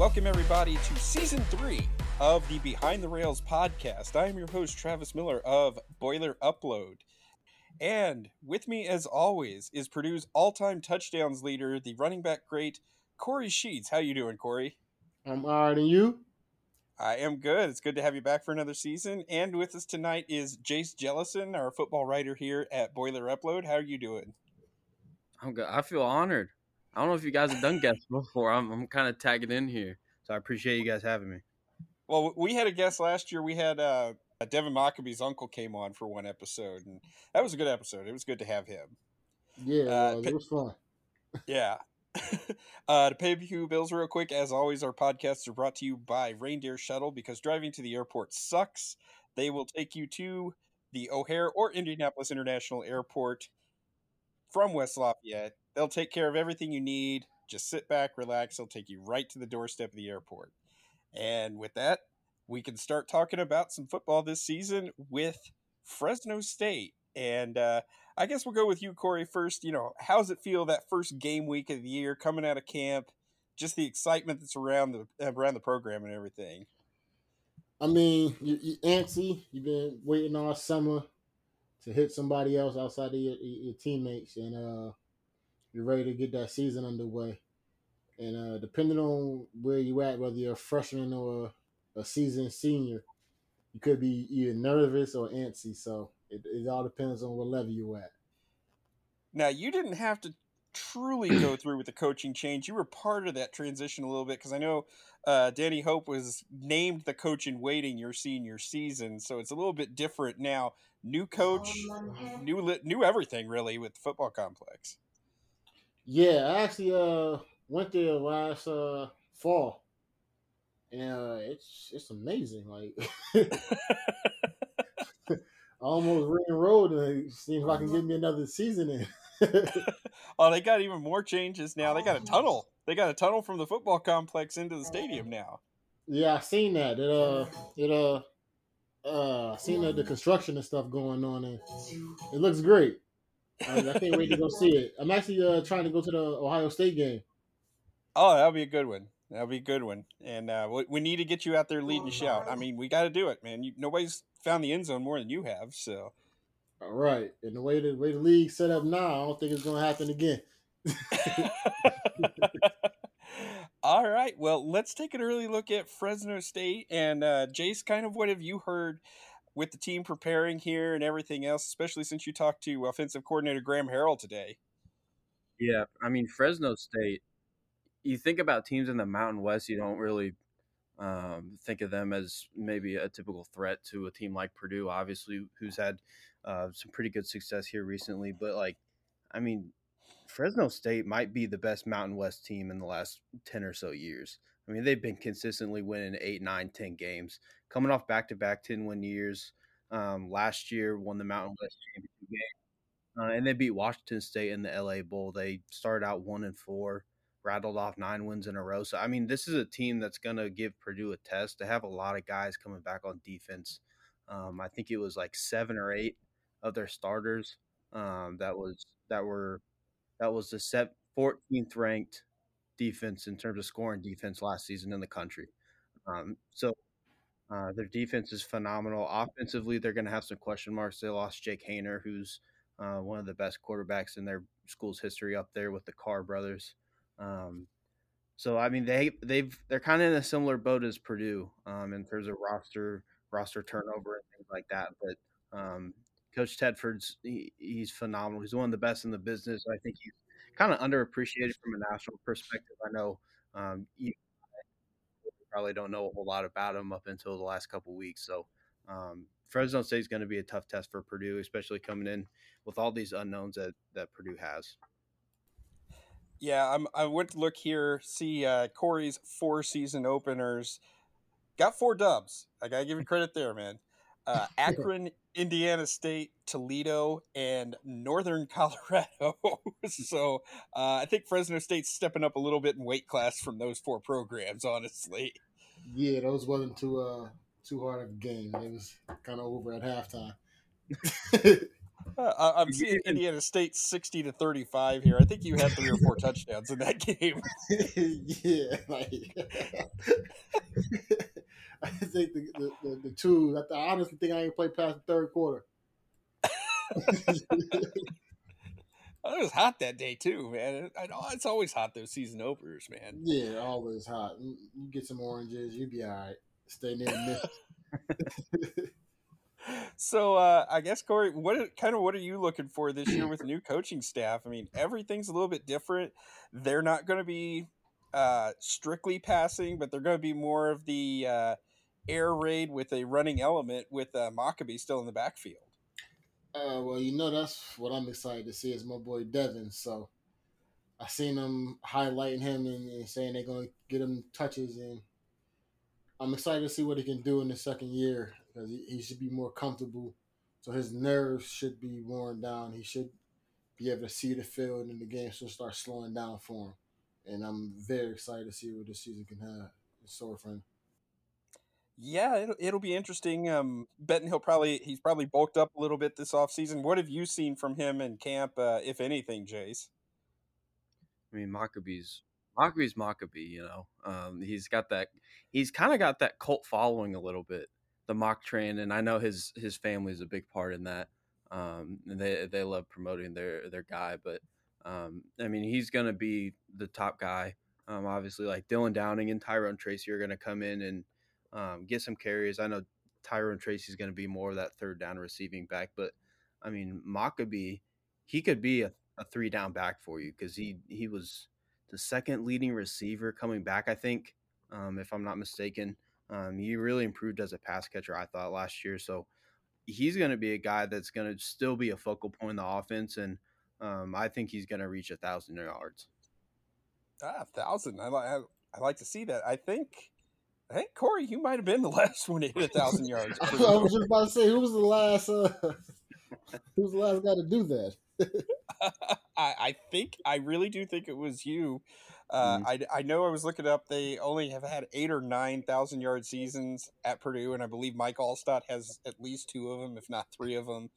welcome everybody to season three of the Behind the Rails podcast. I am your host, Travis Miller of Boiler Upload. And with me, as always, is Purdue's all-time touchdowns leader, the running back great, Kory Sheets. How you doing, Kory? I'm all right, and you? I am good. It's good to have you back for another season. And with us tonight is Jace Jellison, our football writer here at Boiler Upload. How are you doing? I'm good. I feel honored. I don't know if you guys have done guests before. I'm, I'm kind of tagging in here, so I appreciate you guys having me. Well, we had a guest last year. We had uh, Devin Mockobee's uncle came on for one episode, and that was a good episode. It was good to have him. Yeah, uh, it was fun. yeah. uh, to pay a few bills real quick, as always, our podcasts are brought to you by Reindeer Shuttle because driving to the airport sucks. They will take you to the O'Hare or Indianapolis International Airport from West Lafayette. They'll take care of everything you need. Just sit back, relax. They'll take you right to the doorstep of the airport. And with that, we can start talking about some football this season with Fresno State. And uh, I guess we'll go with you, Kory, first. You know, how's it feel that first game week of the year coming out of camp? Just the excitement that's around the around the program and everything. I mean, you, you antsy. You've been waiting all summer to hit somebody else outside of your, your teammates, and uh, you're ready to get that season underway. And uh, depending on where you at, whether you're a freshman or a seasoned senior, you could be either nervous or antsy. So it, it all depends on what level you're at. Now, you didn't have to truly go through with the coaching change. You were part of that transition a little bit because I know uh, Danny Hope was named the coach in waiting your senior season, so it's a little bit different now. New coach, new new everything really with the football complex. Yeah, I actually uh went there last uh fall, and uh, it's it's amazing. Like I almost re-enrolled, and it seems like I can get me another season in. oh, they got even more changes now. They got a tunnel. They got a tunnel from the football complex into the stadium now. Yeah, I seen that. It uh, it uh, uh, seen the, the construction and stuff going on, and it looks great. I, I can't wait to go see it. I'm actually uh trying to go to the Ohio State game. Oh, that'll be a good one. That'll be a good one. And uh, we, we need to get you out there leading shout. I mean, we got to do it, man. You, nobody's found the end zone more than you have. So, all right. And the way the way the league set up now, I don't think it's going to happen again. All right. Well, let's take an early look at Fresno State and uh, Jace. Kind of what have you heard with the team preparing here and everything else, especially since you talked to offensive coordinator Graham Harrell today? Yeah, I mean Fresno State. You think about teams in the Mountain West, you don't really um, think of them as maybe a typical threat to a team like Purdue, obviously, who's had uh, some pretty good success here recently. But like, I mean, Fresno State might be the best Mountain West team in the last 10 or so years. I mean, they've been consistently winning eight, nine, 10 games, coming off back to back 10 win years. Um, last year, won the Mountain West championship game, uh, and they beat Washington State in the LA Bowl. They started out one and four, rattled off nine wins in a row. So, I mean, this is a team that's going to give Purdue a test. They have a lot of guys coming back on defense. Um, I think it was like seven or eight of their starters um, that was that were that was the 14th ranked defense in terms of scoring defense last season in the country. Um, so uh, their defense is phenomenal. Offensively, they're going to have some question marks. They lost Jake Haener, who's uh, one of the best quarterbacks in their school's history, up there with the Carr brothers. Um, so I mean, they they've they're kind of in a similar boat as Purdue um, in terms of roster roster turnover and things like that. But um, Coach Tedford's he, he's phenomenal. He's one of the best in the business. I think he's kind of underappreciated from a national perspective. I know um, you probably don't know a whole lot about him up until the last couple weeks. So um, Fresno State is going to be a tough test for Purdue, especially coming in with all these unknowns that that Purdue has. Yeah, I'm, I went to look here, see uh, Kory's four season openers. Got four dubs. I gotta give you credit there, man uh, Akron, Indiana State, Toledo, and Northern Colorado. so uh, I think Fresno State's stepping up a little bit in weight class from those four programs. Honestly, yeah, those wasn't too uh, too hard of a game. It was kind of over at halftime. Uh, I'm seeing Indiana State 60 to 35 here. I think you had three or four touchdowns in that game. yeah, like I think the the, the, the two. I, I honestly think I ain't played past the third quarter. Oh, it was hot that day too, man. I know it's always hot those season openers, man. Yeah, always hot. You get some oranges, you be all right. Stay near me. so uh, I guess Kory, what kind of what are you looking for this year with new coaching staff? I mean, everything's a little bit different. They're not going to be uh, strictly passing, but they're going to be more of the uh, air raid with a running element with uh, Mockobee still in the backfield. Uh, well, you know that's what I'm excited to see is my boy Devin. So I seen them highlighting him and, and saying they're going to get him touches, and I'm excited to see what he can do in the second year because he, he should be more comfortable. So his nerves should be worn down. He should be able to see the field, and the game should start slowing down for him. And I'm very excited to see what this season can have in store for him. Yeah, it'll, it'll be interesting. Um, betting he'll probably he's probably bulked up a little bit this offseason. What have you seen from him in camp, uh, if anything, Jace? I mean, Mockobee's Mockobee's Mockobee. You know, um, he's got that. He's kind of got that cult following a little bit, the mock train, and I know his his family is a big part in that. Um, and they they love promoting their their guy, but um, I mean, he's gonna be the top guy. Um, obviously, like Dylan Downing and Tyrone Tracy are gonna come in and um, get some carries. I know Tyrone Tracy is going to be more of that third down receiving back, but I mean Mockobee, he could be a, a three down back for you because he he was the second leading receiver coming back. I think, um, if I'm not mistaken, um, he really improved as a pass catcher. I thought last year, so he's going to be a guy that's going to still be a focal point in the offense, and um, I think he's going to reach a thousand yards. Ah, thousand! I, I I like to see that. I think Hey, Kory, you might have been the last one to hit a thousand yards. I was just about to say, who was the last? Uh, who was the last guy to do that? I, I, think I really do think it was you. Uh, mm. I, I know I was looking up. They only have had eight or nine thousand yard seasons at Purdue, and I believe Mike Alstott has at least two of them, if not three of them.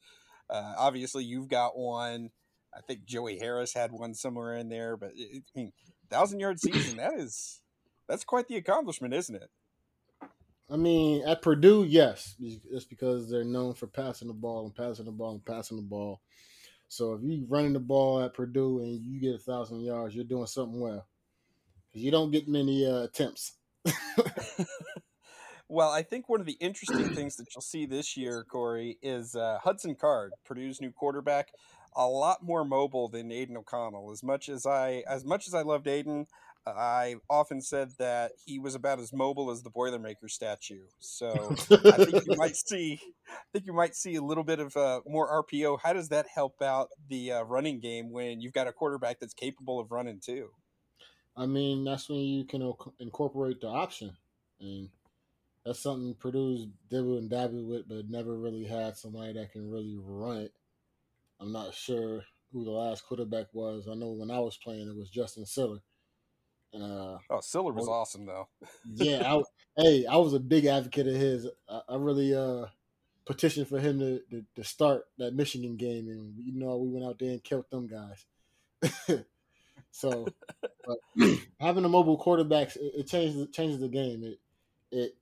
Uh, obviously, you've got one. I think Joey Harris had one somewhere in there, but it, I mean, thousand yard season that is that's quite the accomplishment, isn't it? I mean, at Purdue, yes, it's because they're known for passing the ball and passing the ball and passing the ball. So if you're running the ball at Purdue and you get a thousand yards, you're doing something well because you don't get many uh, attempts. well, I think one of the interesting things that you'll see this year, Kory, is uh, Hudson Card, Purdue's new quarterback, a lot more mobile than Aidan O'Connell. As much as I, as much as I loved Aidan, I often said that he was about as mobile as the Boilermaker statue. So I think you might see, I think you might see a little bit of uh, more RPO. How does that help out the uh, running game when you've got a quarterback that's capable of running too? I mean, that's when you can incorporate the option, and that's something Purdue's dibble and dabble with, but never really had somebody that can really run it. I'm not sure who the last quarterback was. I know when I was playing, it was Justin Siller uh, oh, Siller was well, awesome though. yeah, I, hey, I was a big advocate of his. I, I really uh petitioned for him to, to, to start that Michigan game, and you know we went out there and killed them guys. so having a mobile quarterback, it, it, changes it changes the game. It it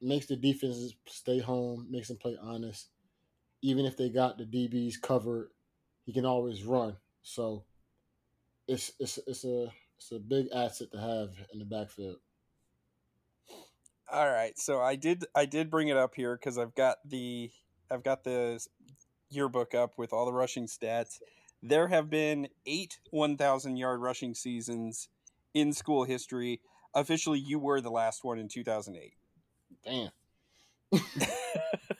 makes the defenses stay home, makes them play honest. Even if they got the DBs covered, he can always run. So it's it's it's a it's a big asset to have in the backfield. All right, so I did I did bring it up here because I've got the I've got the yearbook up with all the rushing stats. There have been eight 1,000 yard rushing seasons in school history. Officially, you were the last one in 2008. Damn.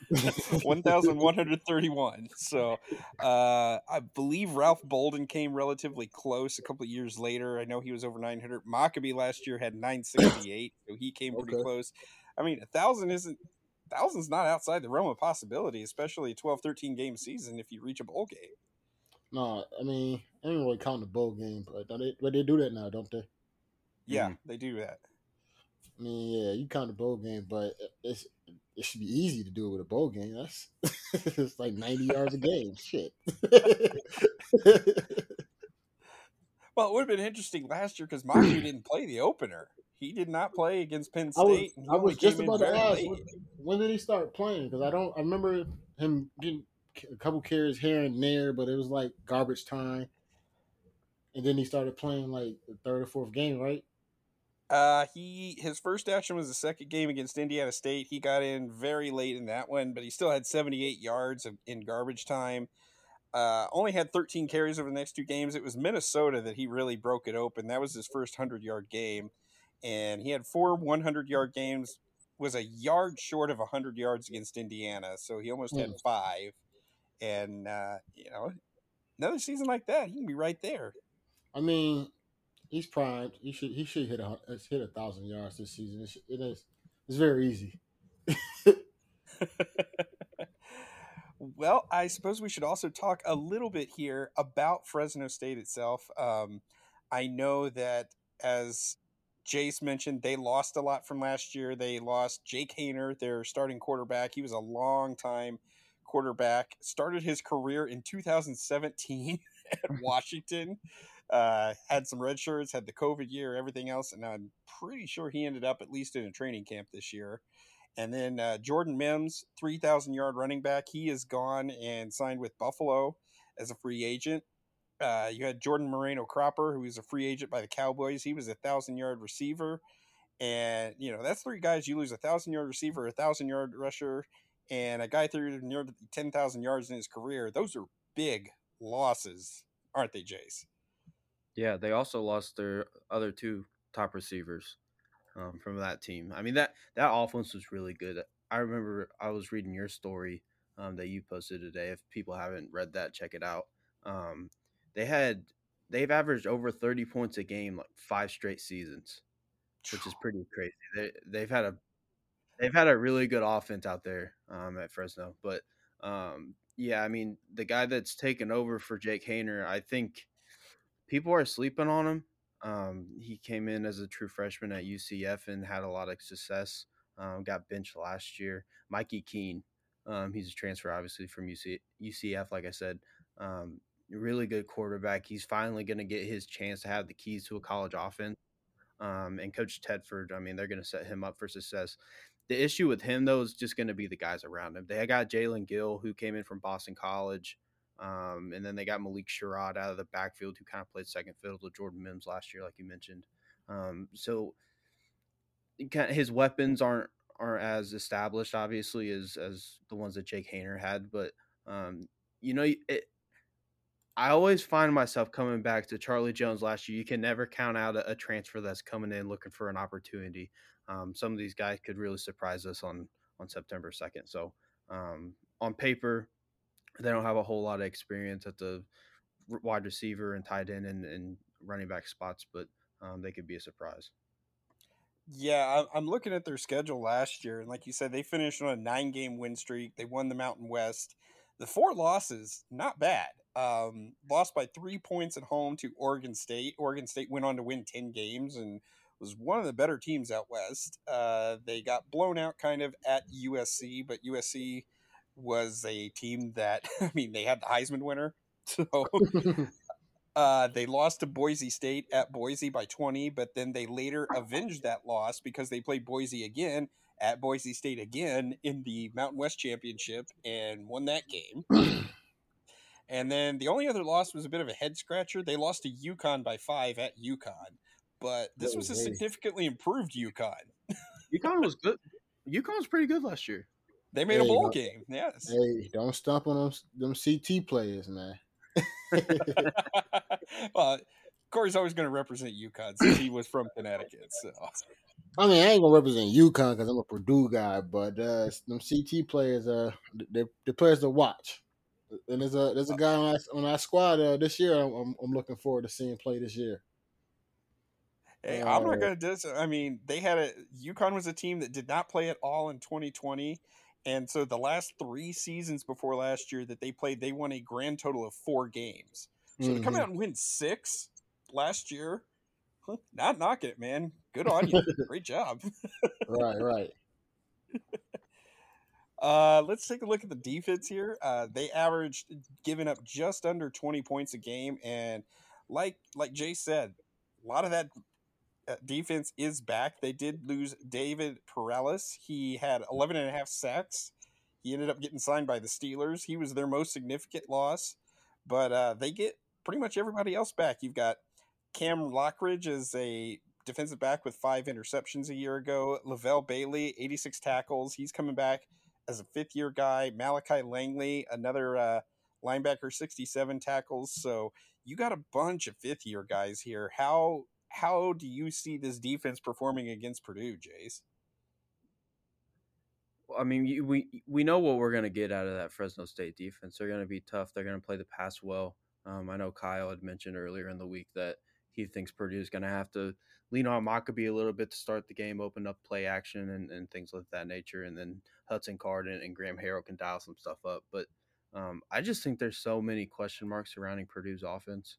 1131 so uh, i believe ralph bolden came relatively close a couple of years later. I know he was over 900 mockobee last year had 968 so he came pretty okay. close. I mean a thousand isn't thousand's not outside the realm of possibility especially a 12 13 game season if you reach a bowl game. No i mean i don't really count the bowl game but they, but they do that now don't they? Yeah mm-hmm. they do that. I mean, yeah, you count the bowl game, but it's it should be easy to do it with a bowl game. That's it's like ninety yards a game. Shit. well, it would have been interesting last year because Maku didn't play the opener. He did not play against Penn State. I was, I was just about to ask when, when, did he start playing? Because I don't. I remember him getting a couple carries here and there, but it was like garbage time. And then he started playing like the third or fourth game, right? Uh, he his first action was the second game against Indiana State. He got in very late in that one, but he still had 78 yards of, in garbage time. Uh, only had 13 carries over the next two games. It was Minnesota that he really broke it open. That was his first 100 yard game, and he had four 100 yard games. Was a yard short of 100 yards against Indiana, so he almost mm. had five. And uh, you know, another season like that, he can be right there. I mean, he's primed. He should he should hit a hit a thousand yards this season. It, it is it's very easy. well, I suppose we should also talk a little bit here about Fresno State itself. Um, I know that as Jace mentioned, they lost a lot from last year. They lost Jake Haener, their starting quarterback. He was a long time quarterback. Started his career in 2017 at Washington uh, had some red shirts, had the COVID year, everything else, and I'm pretty sure he ended up at least in a training camp this year. And then uh, Jordan Mims, 3,000 yard running back, he is gone and signed with Buffalo as a free agent. Uh, you had Jordan Moreno Cropper, who was a free agent by the Cowboys. He was a thousand yard receiver, and you know that's three guys. You lose a thousand yard receiver, a thousand yard rusher, and a guy threw near ten thousand yards in his career. Those are big losses, aren't they, Jace? Yeah, they also lost their other two top receivers um, from that team. I mean that that offense was really good. I remember I was reading your story um, that you posted today. If people haven't read that, check it out. Um, they had they've averaged over thirty points a game like five straight seasons, which is pretty crazy. They they've had a they've had a really good offense out there um, at Fresno, but um, yeah, I mean the guy that's taken over for Jake Haener, I think people are sleeping on him. Um, he came in as a true freshman at UCF and had a lot of success. Um, got benched last year. Mikey Keene, um, he's a transfer obviously from UC, UCF. Like I said, um, really good quarterback. He's finally going to get his chance to have the keys to a college offense. Um, and Coach Tedford, I mean, they're going to set him up for success. The issue with him though is just going to be the guys around him. They got Jaelen Gill, who came in from Boston College. Um, and then they got Malik Sherrod out of the backfield, who kind of played second fiddle to Jordan Mims last year, like you mentioned. Um, so his weapons aren't aren't as established, obviously, as as the ones that Jake Haener had. But um, you know, it, I always find myself coming back to Charlie Jones last year. You can never count out a, a transfer that's coming in looking for an opportunity. Um, some of these guys could really surprise us on on September second. So um, on paper, they don't have a whole lot of experience at the wide receiver and tight end and, and running back spots, but um, they could be a surprise. Yeah, I'm looking at their schedule last year, and like you said, they finished on a nine game win streak. They won the Mountain West. The four losses, not bad. Um, lost by three points at home to Oregon State. Oregon State went on to win 10 games and was one of the better teams out west. Uh, they got blown out kind of at USC, but USC was a team that I mean they had the Heisman winner, so uh, they lost to Boise State at Boise by 20, but then they later avenged that loss because they played Boise again at Boise State again in the Mountain West Championship and won that game. and then the only other loss was a bit of a head scratcher. They lost to UConn by five at UConn, but this was a significantly improved UConn. UConn was good. UConn was pretty good last year. They made hey, a bowl game. Yes. Hey, don't stomp on them, them CT players, man. well, Kory's always going to represent UConn since he was from Connecticut. So. I mean, I ain't gonna represent UConn because I'm a Purdue guy, but uh, them CT players, are they the players to watch. And there's a there's a guy on our, on our squad uh, this year. I'm, I'm looking forward to seeing play this year. Hey, I'm not uh, gonna dis. I mean, they had a UConn was a team that did not play at all in 2020, and so the last three seasons before last year that they played, they won a grand total of four games. So mm-hmm. to come mm-hmm. out and win six last year, not knocking it, man. Good on you. Great job. right, right. Uh, let's take a look at the defense here. Uh, they averaged giving up just under 20 points a game, and like like Jay said, a lot of that defense is back. They did lose David Perales. He had 11 and a half sacks. He ended up getting signed by the Steelers. He was their most significant loss, but uh, they get pretty much everybody else back. You've got Cam Lockridge as a defensive back with five interceptions a year ago. Levelle Bailey, 86 tackles. He's coming back as a fifth year guy. Malachi Langley, another uh, linebacker, 67 tackles. So you got a bunch of fifth year guys here. How how do you see this defense performing against Purdue, Jace? I mean, we we know what we're going to get out of that Fresno State defense. They're going to be tough. They're going to play the pass well. Um, I know Kyle had mentioned earlier in the week that he thinks Purdue is going to have to lean on Mockobee a little bit to start the game, open up play action and, and things of that nature. And then Hudson Card and, and Graham Harrell can dial some stuff up. But um, I just think there's so many question marks surrounding Purdue's offense.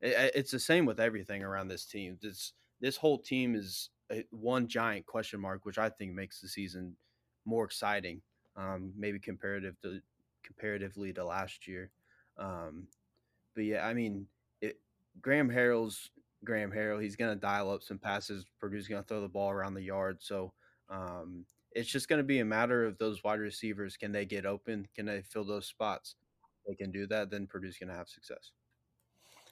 It, it's the same with everything around this team. This this whole team is one giant question mark, which I think makes the season more exciting, um, maybe comparative to comparatively to last year. Um, but yeah, I mean, it, Graham Harrell's Graham Harrell. He's going to dial up some passes. Purdue's going to throw the ball around the yard. So um, it's just going to be a matter of those wide receivers. Can they get open? Can they fill those spots? If they can do that, then Purdue's going to have success.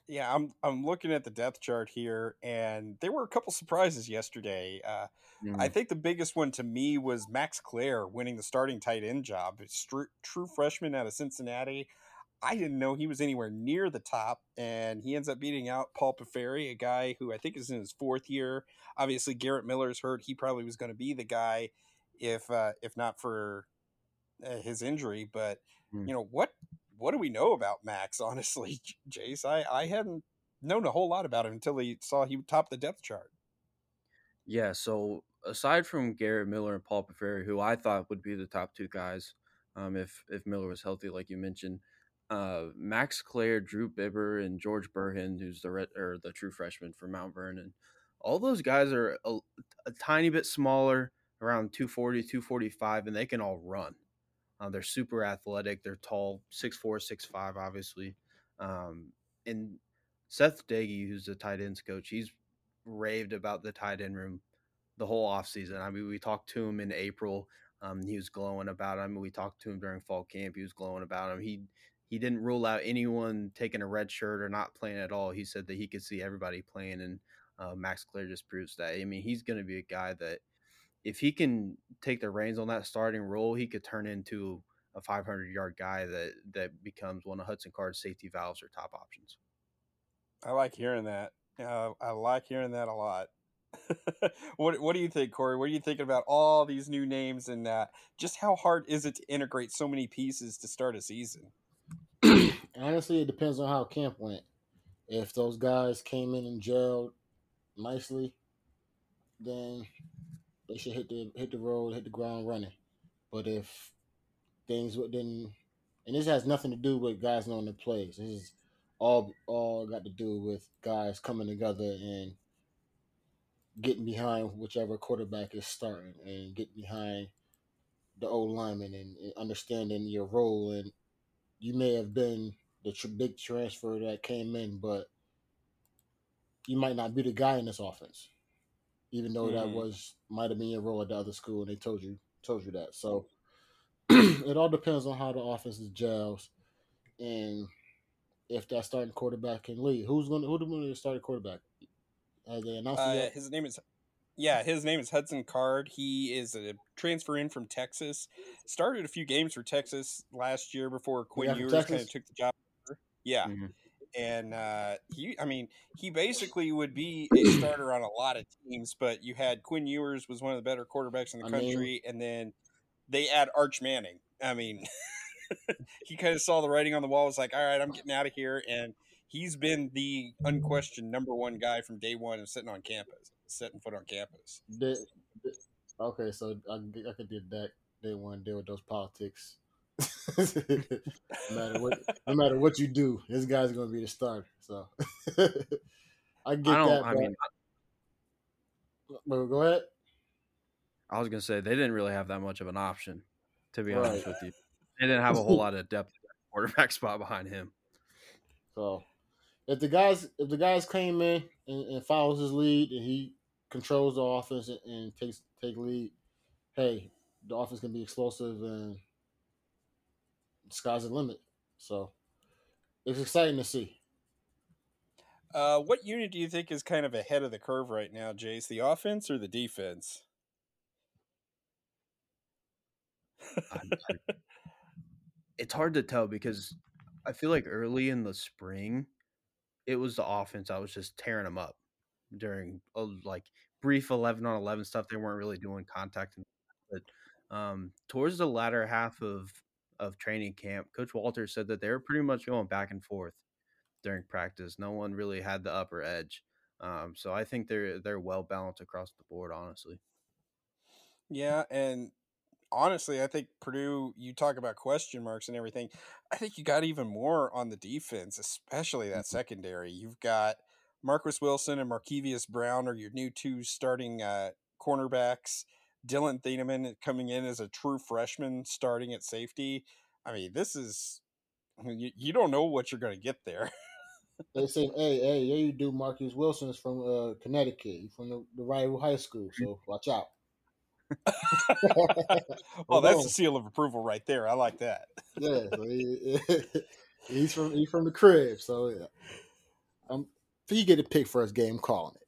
Yeah, I'm I'm looking at the depth chart here, and there were a couple surprises yesterday. Uh, mm. I think the biggest one to me was Max Klare winning the starting tight end job. It's true, true freshman out of Cincinnati. I didn't know he was anywhere near the top, and he ends up beating out Paul Piferi, a guy who I think is in his fourth year. Obviously, Garrett Miller's hurt; he probably was going to be the guy if uh, if not for uh, his injury. But mm. you know what what do we know about Max? Honestly, Jace, I I hadn't known a whole lot about him until he saw he topped the depth chart. Yeah, so aside from Garrett Miller and Paul Piferi, who I thought would be the top two guys, um, if if Miller was healthy, like you mentioned, uh, Max Klare, Drew Biber, and George Burhenn, who's the red, or the true freshman for Mount Vernon. All those guys are a, a, tiny bit smaller, around 240, 245, and they can all run. Uh, they're super athletic. They're tall, 6'4", 6'5", obviously. Um, and Seth Doege, who's the tight ends coach, he's raved about the tight end room the whole offseason. I mean, we talked to him in April. Um, he was glowing about him. We talked to him during fall camp. He was glowing about him. He he didn't rule out anyone taking a red shirt or not playing at all. He said that he could see everybody playing, and uh, Max Klare just proves that. I mean, he's going to be a guy that if he can take the reins on that starting role, he could turn into a 500 yard guy that that becomes one of Hudson Card's safety valves or top options. I like hearing that. Uh, I like hearing that a lot. what What do you think, Kory? What are you thinking about all these new names and uh, just how hard is it to integrate so many pieces to start a season? Honestly, it depends on how camp went. If those guys came in and gelled nicely, then they should hit the hit the road, hit the ground running. But if things didn't, and this has nothing to do with guys knowing the plays. This is all all got to do with guys coming together and getting behind whichever quarterback is starting and getting behind the old lineman and, and understanding your role and you may have been the tr- big transfer that came in, but you might not be the guy in this offense, even though mm-hmm. that was might have been your role at the other school, and they told you told you that. So it all depends on how the offense is gels, and if that starting quarterback can lead. Who's going? to Who's going to start a quarterback? Have they announced uh, His name is yeah, his name is Hudson Card. He is a transfer in from Texas. Started a few games for Texas last year before Quinn Ewers kind of took the job. Yeah. Mm-hmm. And uh, he, I mean, he basically would be a starter on a lot of teams, but you had Quinn Ewers was one of the better quarterbacks in the I country, mean, and then they add Arch Manning. I mean, he kind of saw the writing on the wall. Was like, all right, I'm getting out of here, and he's been the unquestioned number one guy from day one of sitting on campus setting foot on campus. okay, so I, I could do that. They want to deal with those politics. No matter what, no matter what you do, this guy's going to be the starter. So I get I that. I mean, but go ahead. I was going to say they didn't really have that much of an option. To be right. honest with you, they didn't have a whole lot of depth quarterback spot behind him. They didn't have a whole lot of depth quarterback spot behind him. So, if the guys if the guys came in and, and follows his lead and he controls the offense and, and takes take lead, hey, the offense can be explosive and the sky's the limit. So, it's exciting to see. Uh, what unit do you think is kind of ahead of the curve right now, Jace? The offense or the defense? it's hard to tell because I feel like early in the spring, it was the offense. I was just tearing them up during a, like brief eleven on eleven stuff. They weren't really doing contact, but um, towards the latter half of of training camp, Coach Walter said that they were pretty much going back and forth during practice. No one really had the upper edge. Um, so I think they're they're well balanced across the board, honestly. Yeah, and honestly, I think Purdue. You talk about question marks and everything. I think you got even more on the defense, especially that mm-hmm. secondary. You've got Marcus Wilson and Markevious Brown are your new two starting uh, cornerbacks. Dillon Thieneman coming in as a true freshman, starting at safety. I mean, this is you, you don't know what you're going to get there. they say, "Hey, hey, yeah, you do." Marcus Wilson is from uh, Connecticut, from the, the rival high school, so watch out. well, that's a seal of approval right there. I like that. yeah, so he, he's from he's from the crib, so yeah. Um, he get a pick for his game, calling it.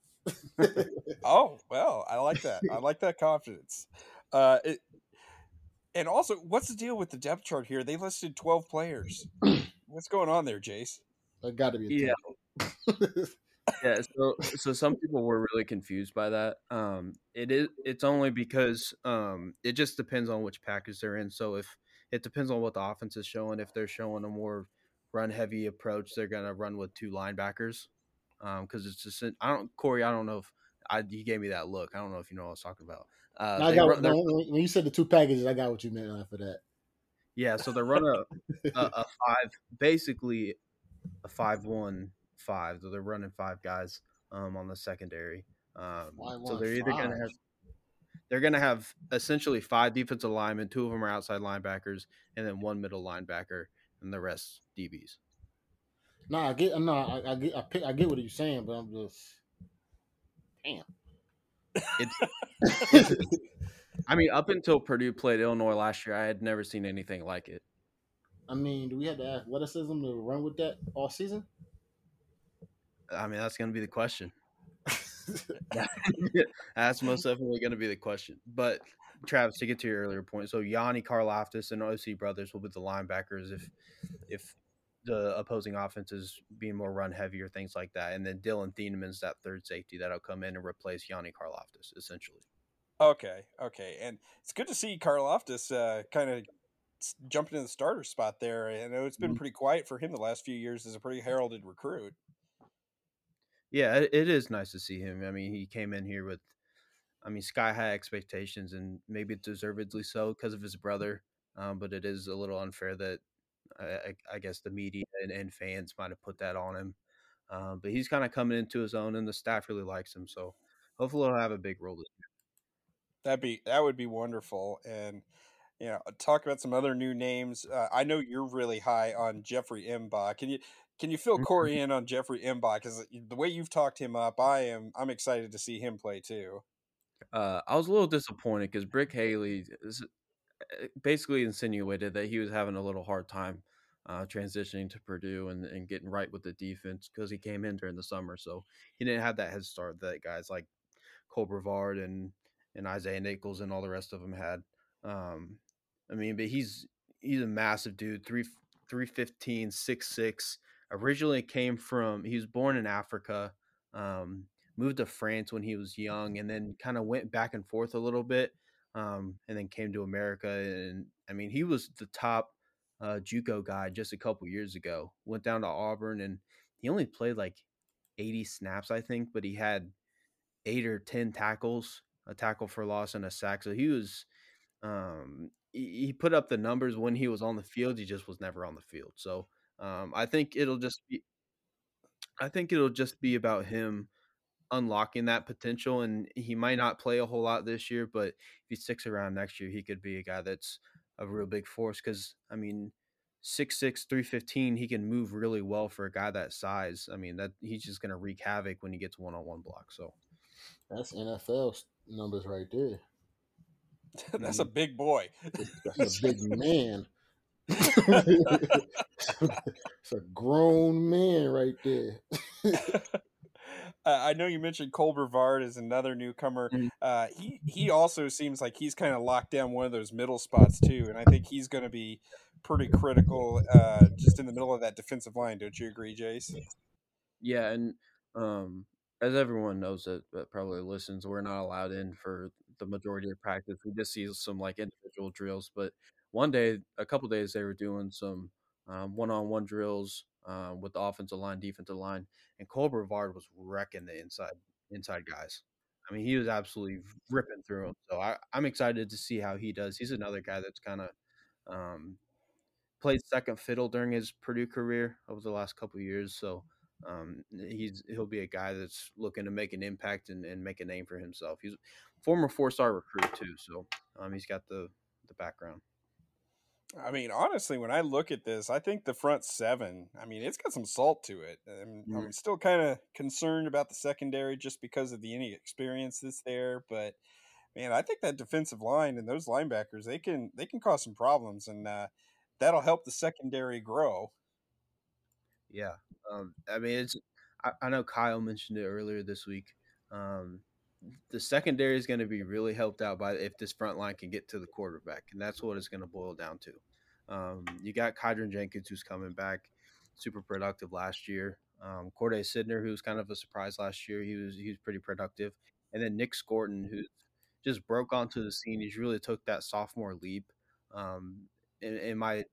oh well, I like that. I like that confidence. Uh, it, and also, what's the deal with the depth chart here? They listed twelve players. What's going on there, Jace? That got to be yeah. yeah, so so some people were really confused by that. Um, it is it's only because um, it just depends on which package they're in. So if it depends on what the offense is showing. If they're showing a more run heavy approach, they're gonna run with two linebackers. Um, because it's just I don't Kory. I don't know if I he gave me that look. I don't know if you know what I was talking about. Uh, I got run, when you said the two packages. I got what you meant for that. Yeah, so they run a, a, a five, basically a five one five. So they're running five guys um, on the secondary. Um, so they're either going to have they're going to have essentially five defensive linemen. Two of them are outside linebackers, and then one middle linebacker, and the rest DBs. No, I get no, I, I get I, pick, I get what you're saying, but I'm just damn. It's, I mean, up until Purdue played Illinois last year, I had never seen anything like it. I mean, do we have the athleticism to run with that all season? I mean, that's going to be the question. that's most definitely going to be the question. But Travis, to get to your earlier point, so Yanni Karlaftis and OC Brothers will be the linebackers if if the opposing offenses being more run heavy or things like that, and then Dillon Thieneman's that third safety that'll come in and replace Yanni Karlaftis, essentially. Okay, okay, and it's good to see Karlaftis uh, kind of jumping in the starter spot there. I know it's been mm-hmm. pretty quiet for him the last few years as a pretty heralded recruit. Yeah, it, it is nice to see him. I mean, he came in here with, I mean, sky high expectations, and maybe deservedly so because of his brother. Um, but it is a little unfair that I, I guess the media and, and, fans might have put that on him. Um, but he's kind of coming into his own, and the staff really likes him. So hopefully, he'll have a big role this year. That'd be that would be wonderful, and you know, talk about some other new names. Uh, I know you're really high on Jeffrey M'ba. Can you can you fill mm-hmm. Kory in on Jeffrey M'ba? Because the way you've talked him up, I am I'm excited to see him play too. Uh, I was a little disappointed because Brick Haley uh, basically insinuated that he was having a little hard time uh, transitioning to Purdue and, and getting right with the defense because he came in during the summer, so he didn't have that head start that guys like Cole Brevard and and Isaiah Nichols and all the rest of them had. Um, I mean, but he's he's a massive dude, three three fifteen, six six originally came from he was born in Africa, um, moved to France when he was young, and then kind of went back and forth a little bit, um, and then came to America. And I mean, he was the top uh, JUCO guy just a couple years ago. Went down to Auburn, and he only played like 80 snaps, I think, but he had eight or 10 tackles, a tackle for loss, and a sack. So he was. Um, he, he put up the numbers when he was on the field. He just was never on the field. So um, I think it'll just be, I think it'll just be about him unlocking that potential, and he might not play a whole lot this year, but if he sticks around next year, he could be a guy that's a real big force because I mean, 6'6", 315, he can move really well for a guy that size. I mean, that he's just gonna wreak havoc when he gets one on one block. So That's NFL numbers right there. That's a mm-hmm. big boy. That's a big man. it's a grown man right there. Uh, I know you mentioned Cole Brevard is another newcomer. Mhm. Uh, he he also seems like he's kind of locked down one of those middle spots too, and I think he's going to be pretty critical uh, just in the middle of that defensive line. Don't you agree, Jace? Yeah, and um, as everyone knows that, that probably listens, we're not allowed in for the majority of practice. We just see some like individual drills. But one day, a couple days, they were doing some um, one-on-one drills um, with the offensive line, defensive line, and Cole Brevard was wrecking the inside inside guys. I mean, he was absolutely ripping through them. So I, I'm excited to see how he does. He's another guy that's kind of um, played second fiddle during his Purdue career over the last couple years. So um, he's he'll be a guy that's looking to make an impact and, and make a name for himself. He's a former four star recruit too, so um, he's got the the background. I mean, honestly, when I look at this, I think the front seven. I mean, it's got some salt to it. I'm, Mhm. I'm still kind of concerned about the secondary just because of the inexperience that's there, but. Man, I think that defensive line and those linebackers they can they can cause some problems, and uh, that'll help the secondary grow. Yeah, um, I mean it's. I, I know Kyle mentioned it earlier this week. Um, the secondary is going to be really helped out by if this front line can get to the quarterback, and that's what it's going to boil down to. Um, you got Kydron Jenkins who's coming back, super productive last year. Um, Khordae Sydnor, who was kind of a surprise last year, he was he was pretty productive, and then Nic Scourton, who just broke onto the scene. He's really took that sophomore leap. Um, in, in my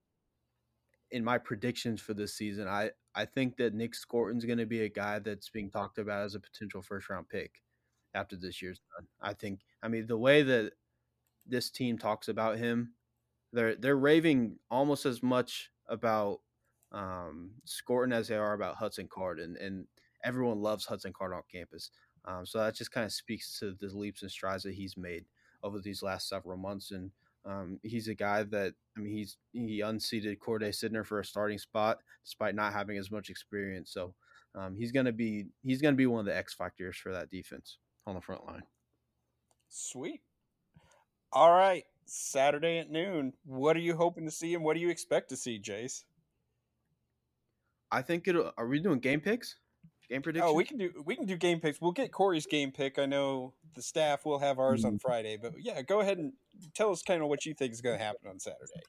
in my predictions for this season, I I think that Nic Scourton's going to be a guy that's being talked about as a potential first round pick after this year's done. I think. I mean, the way that this team talks about him, they're they're raving almost as much about um, Scourton as they are about Hudson Card, and and everyone loves Hudson Card on campus. Um, so that just kind of speaks to the leaps and strides that he's made over these last several months, and um, he's a guy that I mean he's he unseated Khordae Sydnor for a starting spot despite not having as much experience. So um, he's gonna be he's gonna be one of the X factors for that defense on the front line. Sweet. All right, Saturday at noon. What are you hoping to see, and what do you expect to see, Jace? I think it. Are we doing game picks? Game oh, predictions? Oh, we can do we can do game picks. We'll get Kory's game pick. I know the staff will have ours on hmm. Friday, but yeah, go ahead and tell us kind of what you think is going to happen on Saturday.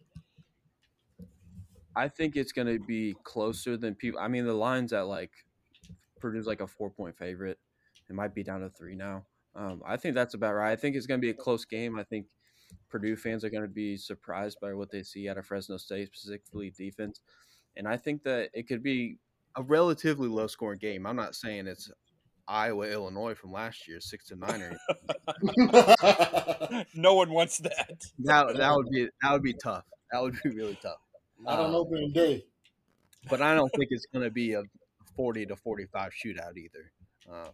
I think it's going to be closer than people. I mean, the line's at like Purdue's like a four point favorite. It might be down to three now. Um, I think that's about right. I think it's going to be a close game. I think Purdue fans are going to be surprised by what they see out of Fresno State, specifically defense. And I think that it could be a relatively low scoring game. I'm not saying it's Iowa, Illinois from last year, six to nine or anything. no one wants that. that that would be that would be tough. That would be really tough. I don't on Uh, opening day. but I don't think it's going to be a 40 to 45 shootout either. Um,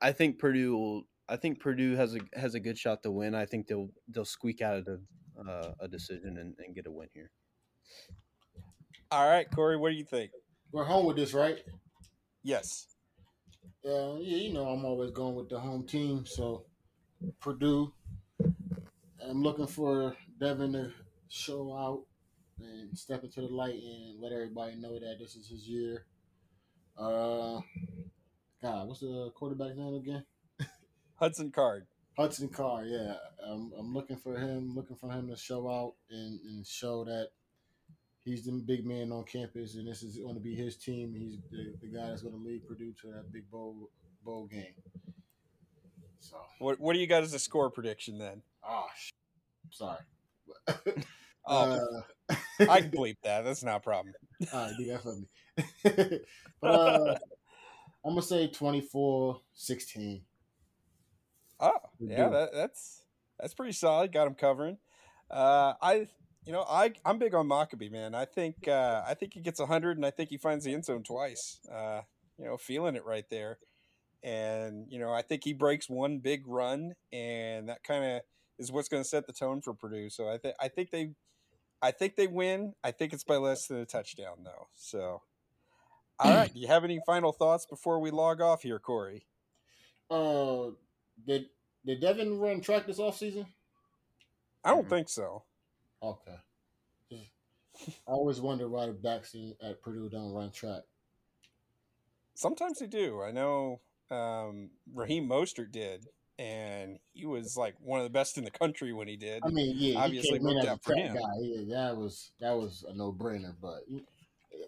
I think Purdue will. I think Purdue has a has a good shot to win. I think they'll they'll squeak out of uh, a decision and, and get a win here. All right, Kory, what do you think? We're home with this, right? Yes. Uh, yeah, you know I'm always going with the home team. So Purdue. I'm looking for Devin to show out and step into the light and let everybody know that this is his year. Uh, God, what's the quarterback name again? Hudson Card. Hudson Carr. Yeah, I'm, I'm looking for him. Looking for him to show out and, and show that he's the big man on campus, and this is going to be his team. He's the, the guy that's going to lead Purdue to that big bowl bowl game. So, What What do you got as a score prediction then? ah, sh- sorry. Oh, Uh, I can bleep that. That's not a problem. All right, do that for me. but uh, I'm gonna say 24-16. Oh, yeah, that, that's that's pretty solid. Got him covering. Uh, I, you know, I I'm big on Mockobee, man. I think uh, I think he gets hundred, and I think he finds the end zone twice. Uh, you know, feeling it right there, and you know, I think he breaks one big run, and that kind of is what's going to set the tone for Purdue. So I think I think they I think they win. I think it's by less than a touchdown though. So all right, do you have any final thoughts before we log off here, Kory? Uh, did did Devin run track this off season? I don't think so. Okay. I always wonder why the backs at Purdue don't run track. Sometimes they do. I know um, Raheem Mostert did, and he was like one of the best in the country when he did. I mean, yeah, obviously worked out for him. Guy. Yeah, that was that was a no brainer. But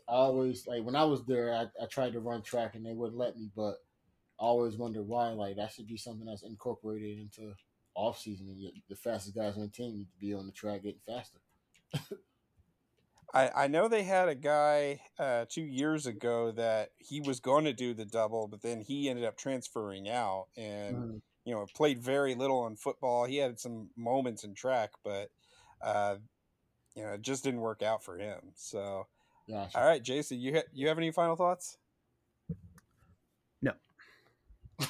I always like when I was there, I, I tried to run track and they wouldn't let me. But I always wondered why. Like that should be something that's incorporated into off season. And the fastest guys on the team need to be on the track getting faster. I, I know they had a guy uh, two years ago that he was going to do the double, but then he ended up transferring out and mm-hmm. you know played very little on football. He had some moments in track, but uh, you know it just didn't work out for him. So, gotcha. all right, Jason, you ha- you have any final thoughts? No.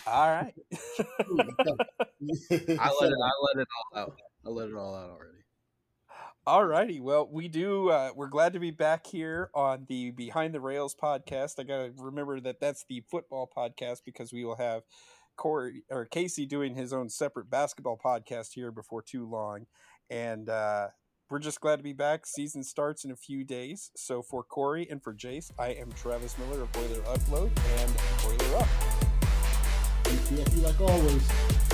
All right. I let it. I let it all out. I let it all out already. All righty. Well, we do. Uh, we're glad to be back here on the Behind the Rails podcast. I got to remember that that's the football podcast because we will have Kory or Casey doing his own separate basketball podcast here before too long, and uh, we're just glad to be back. Season starts in a few days. So for Kory and for Jace, I am Travis Miller of Boiler Upload and Boiler Up. like always.